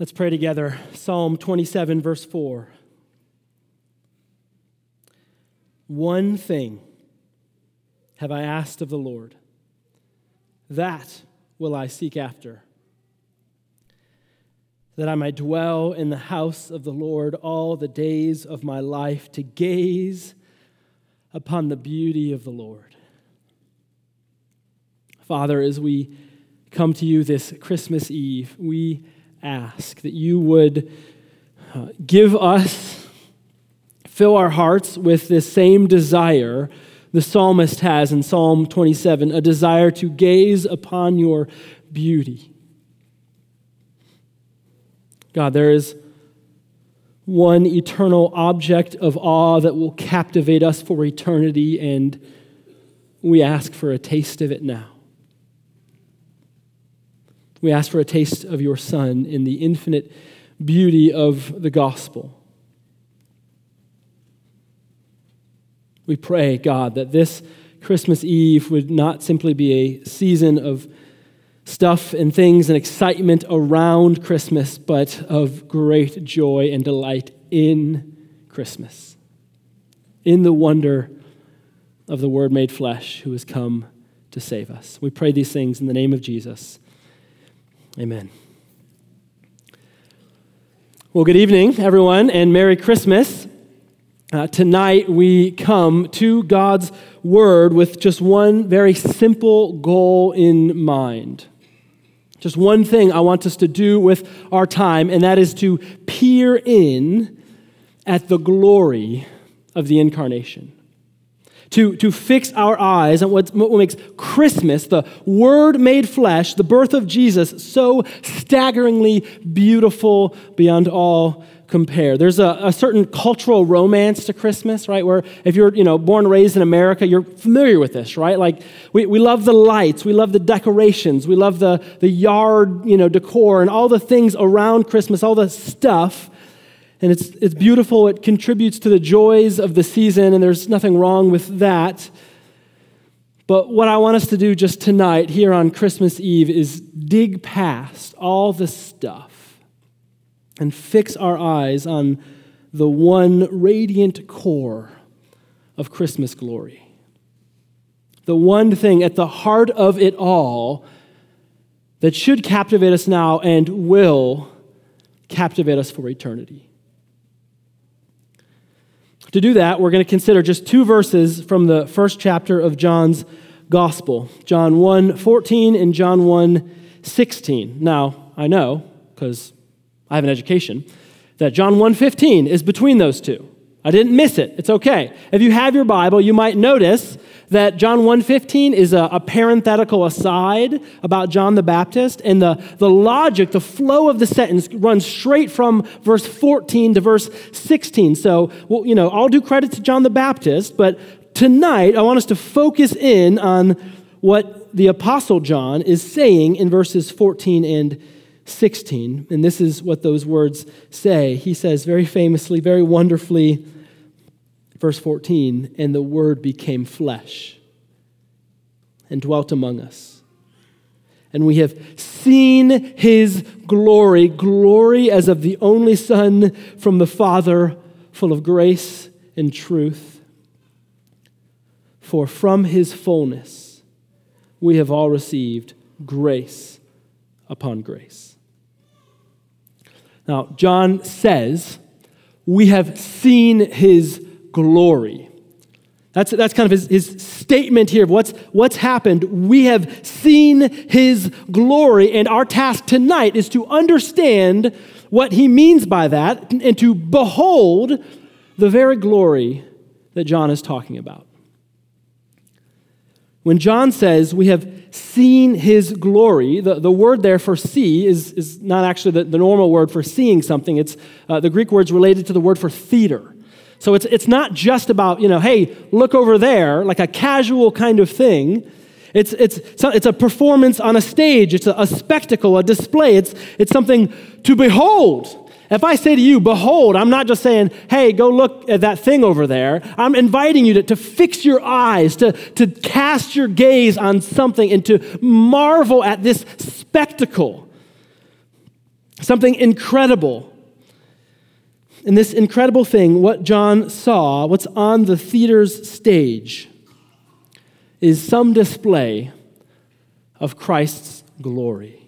Let's pray together. Psalm 27, verse 4. One thing have I asked of the Lord, that will I seek after, that I might dwell in the house of the Lord all the days of my life, to gaze upon the beauty of the Lord. Father, as we come to you this Christmas Eve, we ask that you would uh, give us, fill our hearts with this same desire the psalmist has in Psalm 27 a desire to gaze upon your beauty. God, there is one eternal object of awe that will captivate us for eternity, and we ask for a taste of it now. We ask for a taste of your Son in the infinite beauty of the gospel. We pray, God, that this Christmas Eve would not simply be a season of stuff and things and excitement around Christmas, but of great joy and delight in Christmas, in the wonder of the Word made flesh who has come to save us. We pray these things in the name of Jesus. Amen. Well, good evening, everyone, and Merry Christmas. Uh, tonight, we come to God's Word with just one very simple goal in mind. Just one thing I want us to do with our time, and that is to peer in at the glory of the incarnation to, to fix our eyes on what, what makes Christmas, the Word made flesh, the birth of Jesus, so staggeringly beautiful beyond all compare. There's a, a, certain cultural romance to Christmas, right? Where if you're, you know, born and raised in America, you're familiar with this, right? Like we, we love the lights, we love the decorations, we love the, the yard, you know, decor and all the things around Christmas, all the stuff and it's, it's beautiful. It contributes to the joys of the season, and there's nothing wrong with that. But what I want us to do just tonight, here on Christmas Eve, is dig past all the stuff and fix our eyes on the one radiant core of Christmas glory. The one thing at the heart of it all that should captivate us now and will captivate us for eternity. To do that, we're going to consider just two verses from the first chapter of John's Gospel John 1 14 and John 1 16. Now, I know, because I have an education, that John 1 15 is between those two. I didn't miss it. It's okay. If you have your Bible, you might notice that John 1.15 is a, a, parenthetical aside about John the Baptist, and the, the logic, the flow of the sentence runs straight from verse 14 to verse 16. So, well, you know, I'll do credit to John the Baptist, but tonight I want us to focus in on what the Apostle John is saying in verses 14 and 16. And this is what those words say. He says very famously, very wonderfully, Verse 14, and the Word became flesh and dwelt among us. And we have seen his glory, glory as of the only Son from the Father, full of grace and truth. For from his fullness we have all received grace upon grace. Now, John says, We have seen his glory. That's, that's kind of his, his statement here of what's, what's happened. We have seen his glory, and our task tonight is to understand what he means by that and to behold the very glory that John is talking about. When John says we have seen his glory, the, the word there for see is, is not actually the, the normal word for seeing something. It's uh, the Greek word's related to the word for theater. So it's, it's not just about, you know, hey, look over there, like a casual kind of thing. It's, it's, it's a performance on a stage, it's a, a spectacle, a display, it's, it's something to behold. If I say to you, behold, I'm not just saying, hey, go look at that thing over there. I'm inviting you to, to fix your eyes, to, to cast your gaze on something, and to marvel at this spectacle. something incredible. And this incredible thing, what John saw, what's on the theater's stage, is some display of Christ's glory.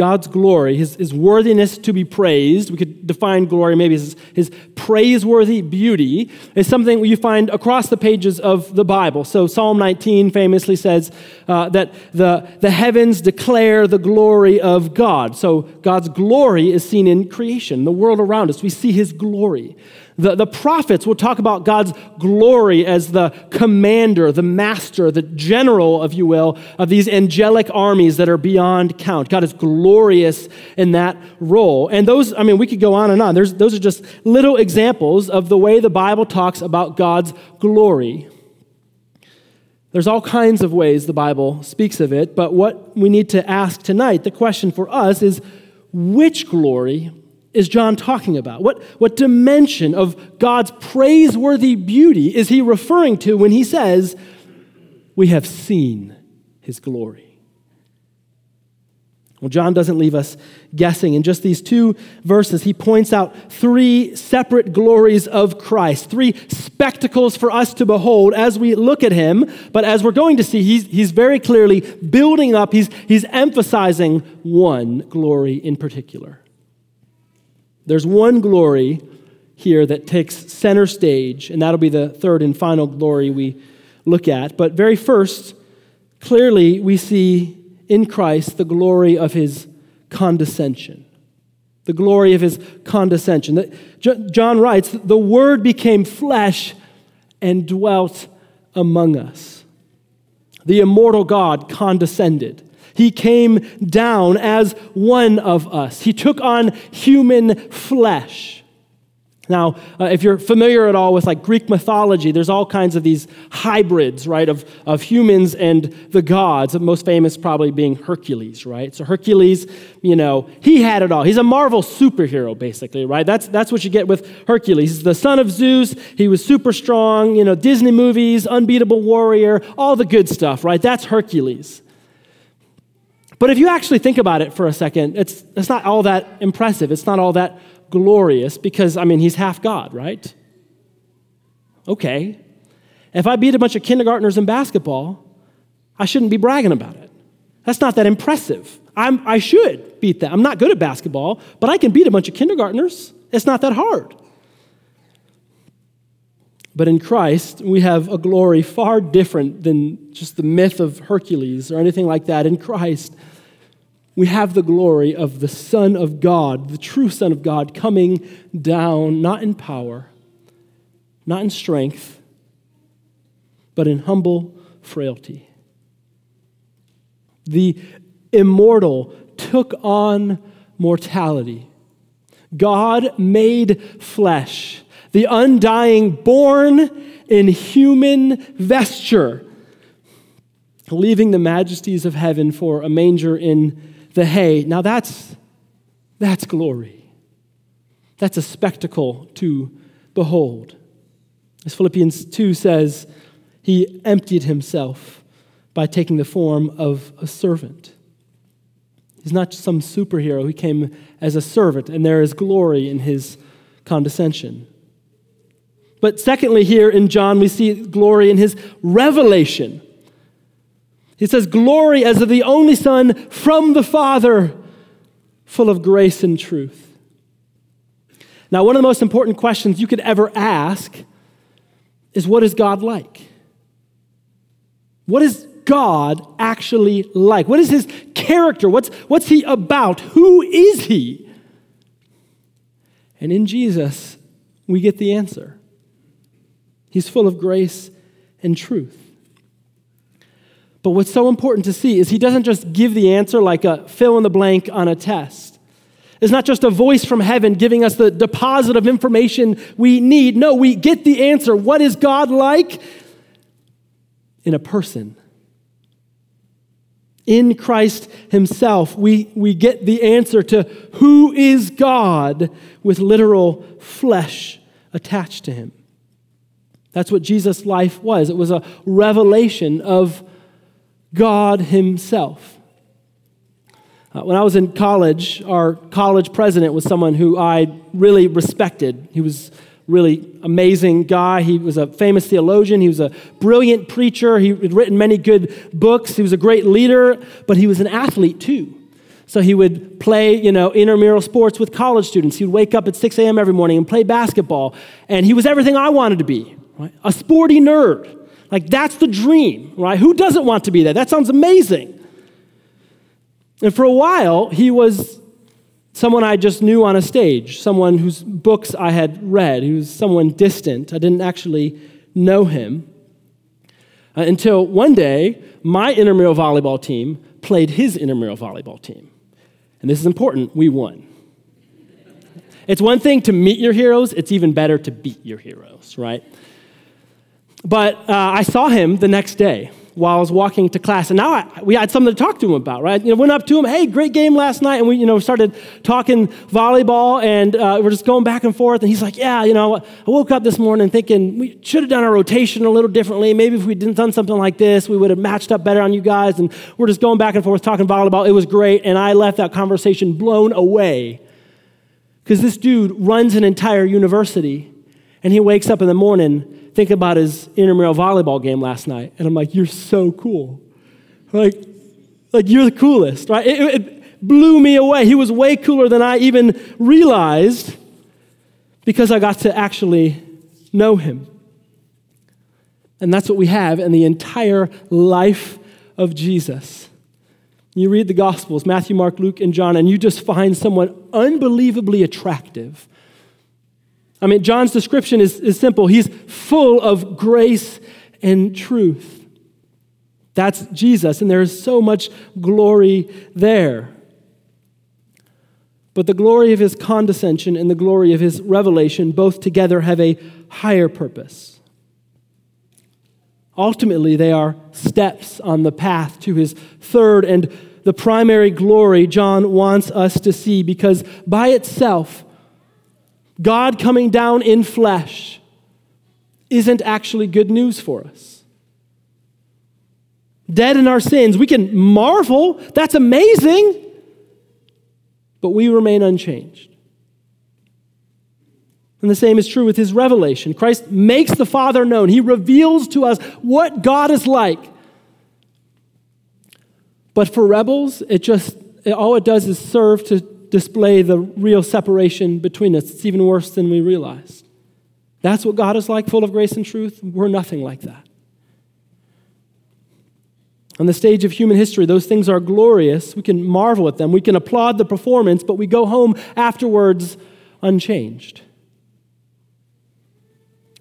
God's glory, his, his worthiness to be praised, we could define glory maybe as his praiseworthy beauty, is something you find across the pages of the Bible. So Psalm 19 famously says uh, that the, the heavens declare the glory of God. So God's glory is seen in creation, the world around us. We see his glory. The, the prophets will talk about God's glory as the commander, the master, the general, if you will, of these angelic armies that are beyond count. God is glorious in that role. And those, I mean, we could go on and on. There's, those are just little examples of the way the Bible talks about God's glory. There's all kinds of ways the Bible speaks of it, but what we need to ask tonight, the question for us is which glory is John talking about? What, what dimension of God's praiseworthy beauty is he referring to when he says, We have seen his glory? Well, John doesn't leave us guessing. In just these two verses, he points out three separate glories of Christ, three spectacles for us to behold as we look at him. But as we're going to see, he's, he's very clearly building up, he's, he's emphasizing one glory in particular. There's one glory here that takes center stage, and that'll be the third and final glory we look at. But very first, clearly we see in Christ the glory of his condescension. The glory of his condescension. John writes, The Word became flesh and dwelt among us. The immortal God condescended. He came down as one of us. He took on human flesh. Now, uh, if you're familiar at all with like Greek mythology, there's all kinds of these hybrids, right, of, of humans and the gods. The most famous probably being Hercules, right? So Hercules, you know, he had it all. He's a Marvel superhero, basically, right? That's, that's what you get with Hercules. He's the son of Zeus. He was super strong, you know, Disney movies, unbeatable warrior, all the good stuff, right? That's Hercules. But if you actually think about it for a second, it's, it's not all that impressive. It's not all that glorious because, I mean, he's half God, right? Okay. If I beat a bunch of kindergartners in basketball, I shouldn't be bragging about it. That's not that impressive. I'm, I should beat them. I'm not good at basketball, but I can beat a bunch of kindergartners. It's not that hard. But in Christ, we have a glory far different than just the myth of Hercules or anything like that. In Christ, we have the glory of the Son of God, the true Son of God, coming down, not in power, not in strength, but in humble frailty. The immortal took on mortality. God made flesh, the undying, born in human vesture, leaving the majesties of heaven for a manger in the hay. Now that's, that's glory. That's a spectacle to behold. As Philippians 2 says, he emptied himself by taking the form of a servant. He's not some superhero. He came as a servant, and there is glory in his condescension. But secondly, here in John, we see glory in his revelation. He says, Glory as of the only Son from the Father, full of grace and truth. Now, one of the most important questions you could ever ask is what is God like? What is God actually like? What is his character? What's, what's he about? Who is he? And in Jesus, we get the answer. He's full of grace and truth. But what's so important to see is he doesn't just give the answer like a fill in the blank on a test. It's not just a voice from heaven giving us the deposit of information we need. No, we get the answer. What is God like? In a person. In Christ Himself, we, we get the answer to who is God with literal flesh attached to Him. That's what Jesus' life was. It was a revelation of God Himself. Uh, when I was in college, our college president was someone who I really respected. He was really amazing guy. He was a famous theologian. He was a brilliant preacher. He had written many good books. He was a great leader, but he was an athlete too. So he would play, you know, intramural sports with college students. He would wake up at 6 a.m. every morning and play basketball. And he was everything I wanted to be, right? A sporty nerd. Like that's the dream, right? Who doesn't want to be that? That sounds amazing. And for a while, he was someone I just knew on a stage, someone whose books I had read, he was someone distant. I didn't actually know him. Uh, until one day, my intramural volleyball team played his intramural volleyball team. And this is important, we won. It's one thing to meet your heroes, it's even better to beat your heroes, right? But uh, I saw him the next day while I was walking to class. And now I, we had something to talk to him about, right? You know, went up to him, hey, great game last night. And we, you know, started talking volleyball and uh, we're just going back and forth. And he's like, yeah, you know, I woke up this morning thinking we should have done our rotation a little differently. Maybe if we didn't done something like this, we would have matched up better on you guys. And we're just going back and forth talking volleyball. It was great. And I left that conversation blown away because this dude runs an entire university and he wakes up in the morning think about his intramural volleyball game last night, and I'm like, you're so cool. Like, like you're the coolest, right? It, it blew me away. He was way cooler than I even realized because I got to actually know him. And that's what we have in the entire life of Jesus. You read the Gospels, Matthew, Mark, Luke, and John, and you just find someone unbelievably attractive I mean, John's description is, is simple. He's full of grace and truth. That's Jesus, and there is so much glory there. But the glory of his condescension and the glory of his revelation both together have a higher purpose. Ultimately, they are steps on the path to his third and the primary glory John wants us to see because by itself, God coming down in flesh isn't actually good news for us. Dead in our sins, we can marvel, that's amazing, but we remain unchanged. And the same is true with his revelation. Christ makes the Father known, he reveals to us what God is like. But for rebels, it just, all it does is serve to display the real separation between us. It's even worse than we realize. That's what God is like, full of grace and truth. We're nothing like that. On the stage of human history, those things are glorious. We can marvel at them. We can applaud the performance, but we go home afterwards unchanged.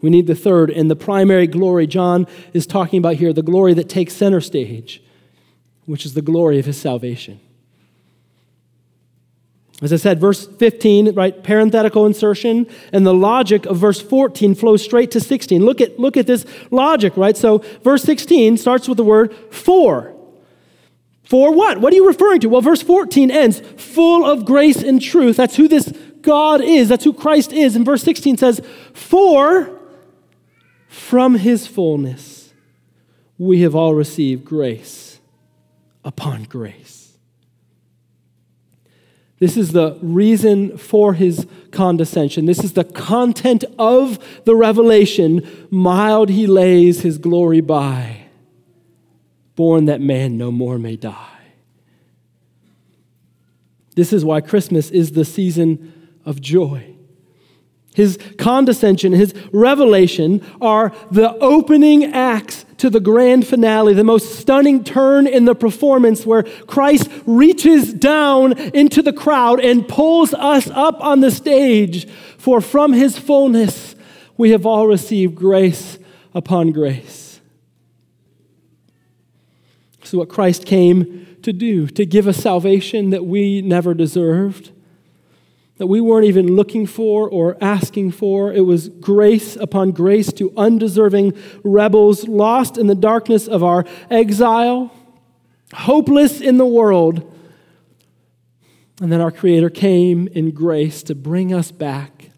We need the third and the primary glory John is talking about here, the glory that takes center stage, which is the glory of his salvation. As I said, verse 15, right, parenthetical insertion, and the logic of verse 14 flows straight to 16. Look at, look at this logic, right? So, verse 16 starts with the word for. For what? What are you referring to? Well, verse 14 ends full of grace and truth. That's who this God is, that's who Christ is. And verse 16 says, For from his fullness we have all received grace upon grace. This is the reason for his condescension. This is the content of the revelation. Mild he lays his glory by, born that man no more may die. This is why Christmas is the season of joy. His condescension, his revelation are the opening acts to the grand finale, the most stunning turn in the performance where Christ reaches down into the crowd and pulls us up on the stage. For from his fullness we have all received grace upon grace. Is what Christ came to do, to give us salvation that we never deserved that we weren't even looking for or asking for. It was grace upon grace to undeserving rebels lost in the darkness of our exile, hopeless in the world. And then our Creator came in grace to bring us back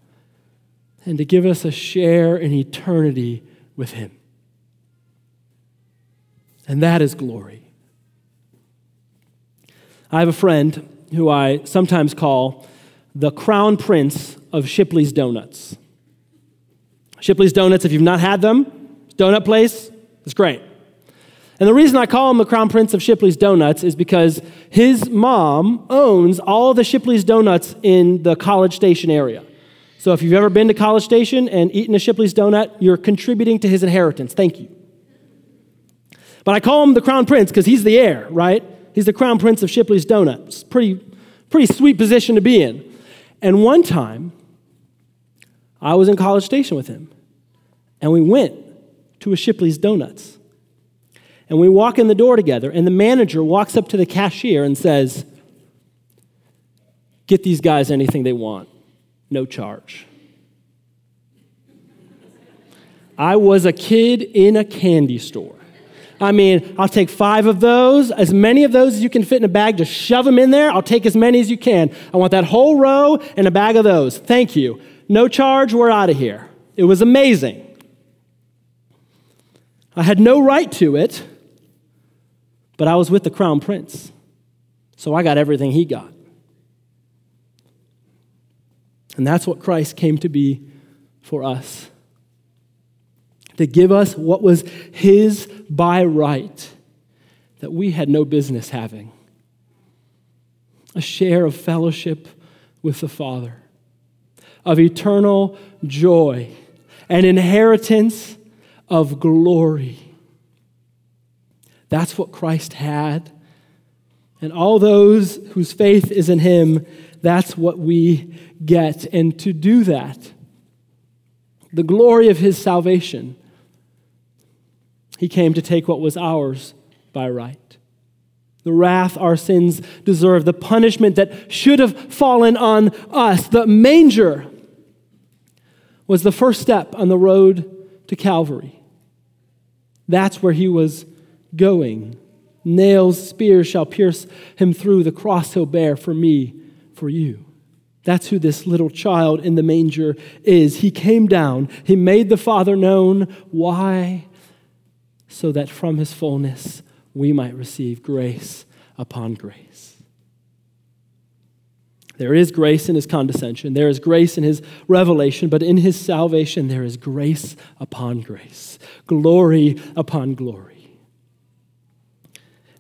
and to give us a share in eternity with Him. And that is glory. I have a friend who I sometimes call the crown prince of Shipley's Donuts. Shipley's Donuts, if you've not had them, donut place, it's great. And the reason I call him the crown prince of Shipley's Donuts is because his mom owns all the Shipley's Donuts in the College Station area. So if you've ever been to College Station and eaten a Shipley's donut, you're contributing to his inheritance. Thank you. But I call him the crown prince because he's the heir, right? He's the crown prince of Shipley's Donuts. Pretty, pretty sweet position to be in. And one time, I was in College Station with him, and we went to a Shipley's Donuts. And we walk in the door together, and the manager walks up to the cashier and says, Get these guys anything they want, no charge. I was a kid in a candy store. I mean, I'll take five of those, as many of those as you can fit in a bag, just shove them in there. I'll take as many as you can. I want that whole row and a bag of those. Thank you. No charge, we're out of here. It was amazing. I had no right to it, but I was with the crown prince. So I got everything he got. And that's what Christ came to be for us to give us what was His by right that we had no business having a share of fellowship with the Father, of eternal joy, an inheritance of glory. That's what Christ had. And all those whose faith is in Him, that's what we get. And to do that, the glory of His salvation, he came to take what was ours by right. The wrath our sins deserve, the punishment that should have fallen on us. The manger was the first step on the road to Calvary. That's where he was going. Nails, spears shall pierce him through, the cross he'll bear for me, for you. That's who this little child in the manger is. He came down, he made the Father known. Why? So that from his fullness we might receive grace upon grace. There is grace in his condescension, there is grace in his revelation, but in his salvation there is grace upon grace, glory upon glory.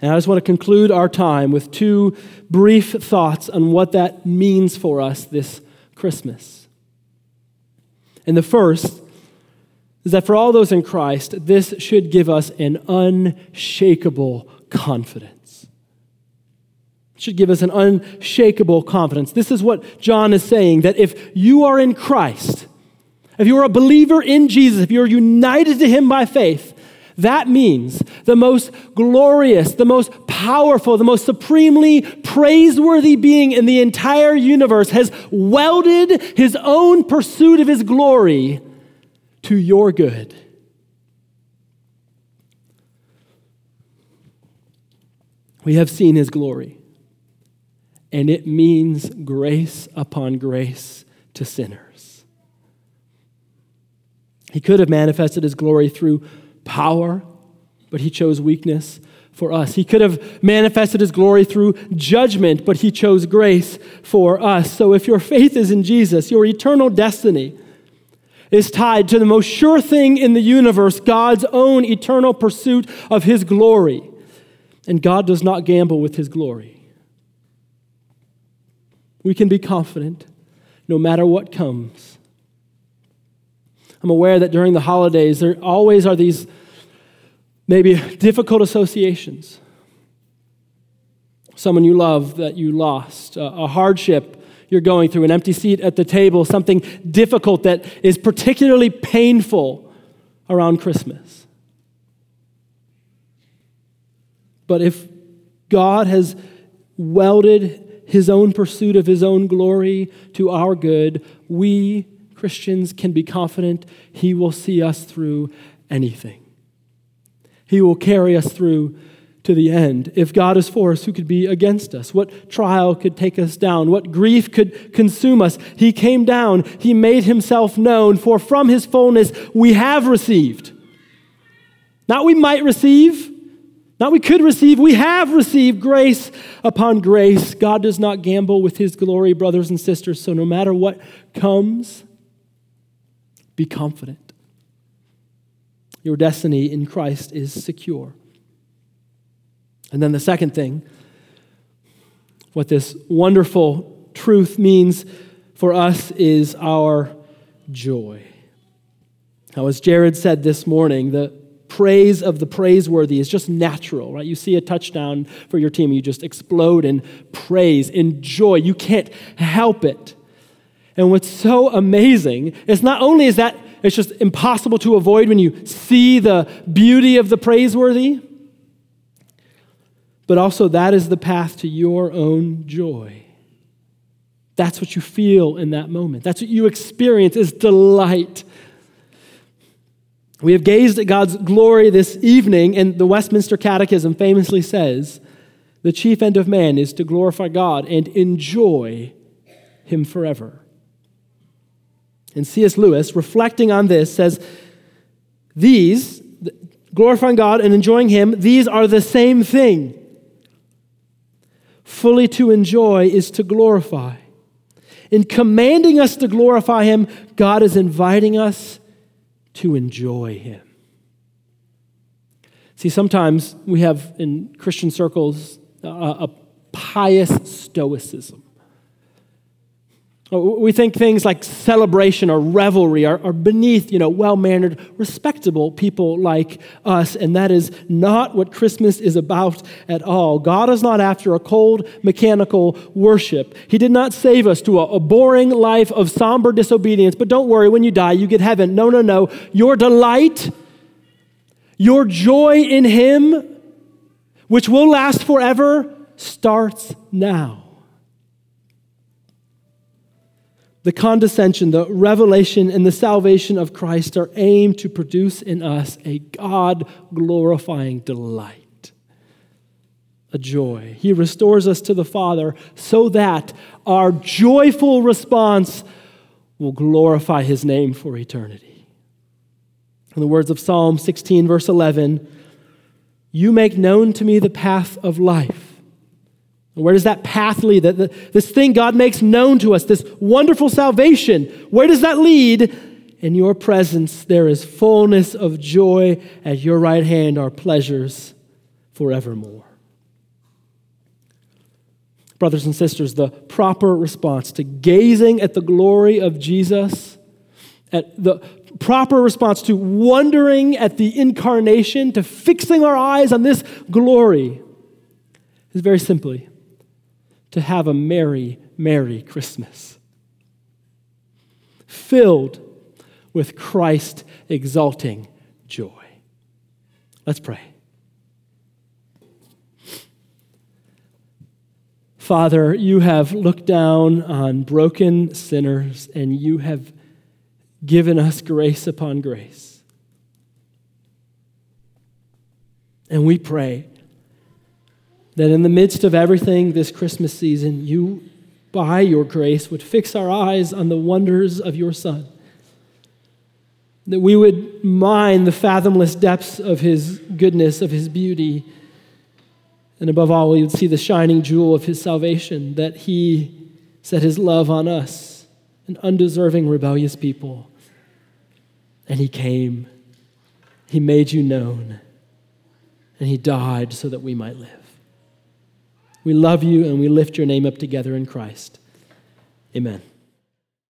And I just want to conclude our time with two brief thoughts on what that means for us this Christmas. And the first is that for all those in Christ, this should give us an unshakable confidence. It should give us an unshakable confidence. This is what John is saying that if you are in Christ, if you are a believer in Jesus, if you're united to Him by faith, that means the most glorious, the most powerful, the most supremely praiseworthy being in the entire universe has welded his own pursuit of his glory to your good. We have seen his glory, and it means grace upon grace to sinners. He could have manifested his glory through power, but he chose weakness for us. He could have manifested his glory through judgment, but he chose grace for us. So if your faith is in Jesus, your eternal destiny is tied to the most sure thing in the universe God's own eternal pursuit of His glory. And God does not gamble with His glory. We can be confident no matter what comes. I'm aware that during the holidays, there always are these maybe difficult associations. Someone you love that you lost, a hardship you're going through, an empty seat at the table, something difficult that is particularly painful around Christmas. But if God has welded his own pursuit of his own glory to our good, we Christians can be confident he will see us through anything. He will carry us through to the end. If God is for us, who could be against us? What trial could take us down? What grief could consume us? He came down, He made Himself known, for from His fullness we have received. Not we might receive, Not we could receive, we have received grace upon grace. God does not gamble with his glory, brothers and sisters. So no matter what comes, be confident. Your destiny in Christ is secure. And then the second thing, what this wonderful truth means for us is our joy. Now, as Jared said this morning, the praise of the praiseworthy is just natural, right? You see a touchdown for your team, you just explode in praise, in joy. You can't help it. And what's so amazing is not only is that it's just impossible to avoid when you see the beauty of the praiseworthy, but also that is the path to your own joy. That's what you feel in that moment. That's what you experience is delight. We have gazed at God's glory this evening, and the Westminster Catechism famously says the chief end of man is to glorify God and enjoy Him forever. And C.S. Lewis, reflecting on this, says, These, glorifying God and enjoying Him, these are the same thing. Fully to enjoy is to glorify. In commanding us to glorify Him, God is inviting us to enjoy Him. See, sometimes we have in Christian circles a, a pious stoicism. We think things like celebration or revelry are, are beneath, you know, well-mannered, respectable people like us, and that is not what Christmas is about at all. God is not after a cold, mechanical worship. He did not save us to a, a boring life of somber disobedience, but don't worry, when you die, you get heaven. No, no, no. Your delight, your joy in Him, which will last forever, starts now. The condescension, the revelation, and the salvation of Christ are aimed to produce in us a God glorifying delight, a joy. He restores us to the Father so that our joyful response will glorify His name for eternity. In the words of Psalm 16, verse 11, you make known to me the path of life. Where does that path lead? That this thing God makes known to us, this wonderful salvation, where does that lead? In your presence, there is fullness of joy. At your right hand are pleasures forevermore. Brothers and sisters, the proper response to gazing at the glory of Jesus, at the proper response to wondering at the incarnation, to fixing our eyes on this glory, is very simply to have a merry, merry Christmas. Filled with Christ exalting joy. Let's pray. Father, you have looked down on broken sinners and you have given us grace upon grace. And we pray that in the midst of everything this Christmas season, you, by your grace, would fix our eyes on the wonders of your Son. That we would mine the fathomless depths of his goodness, of his beauty. And above all, we would see the shining jewel of his salvation, that he set his love on us, an undeserving, rebellious people. And he came, he made you known, and he died so that we might live. We love you and we lift your name up together in Christ. Amen.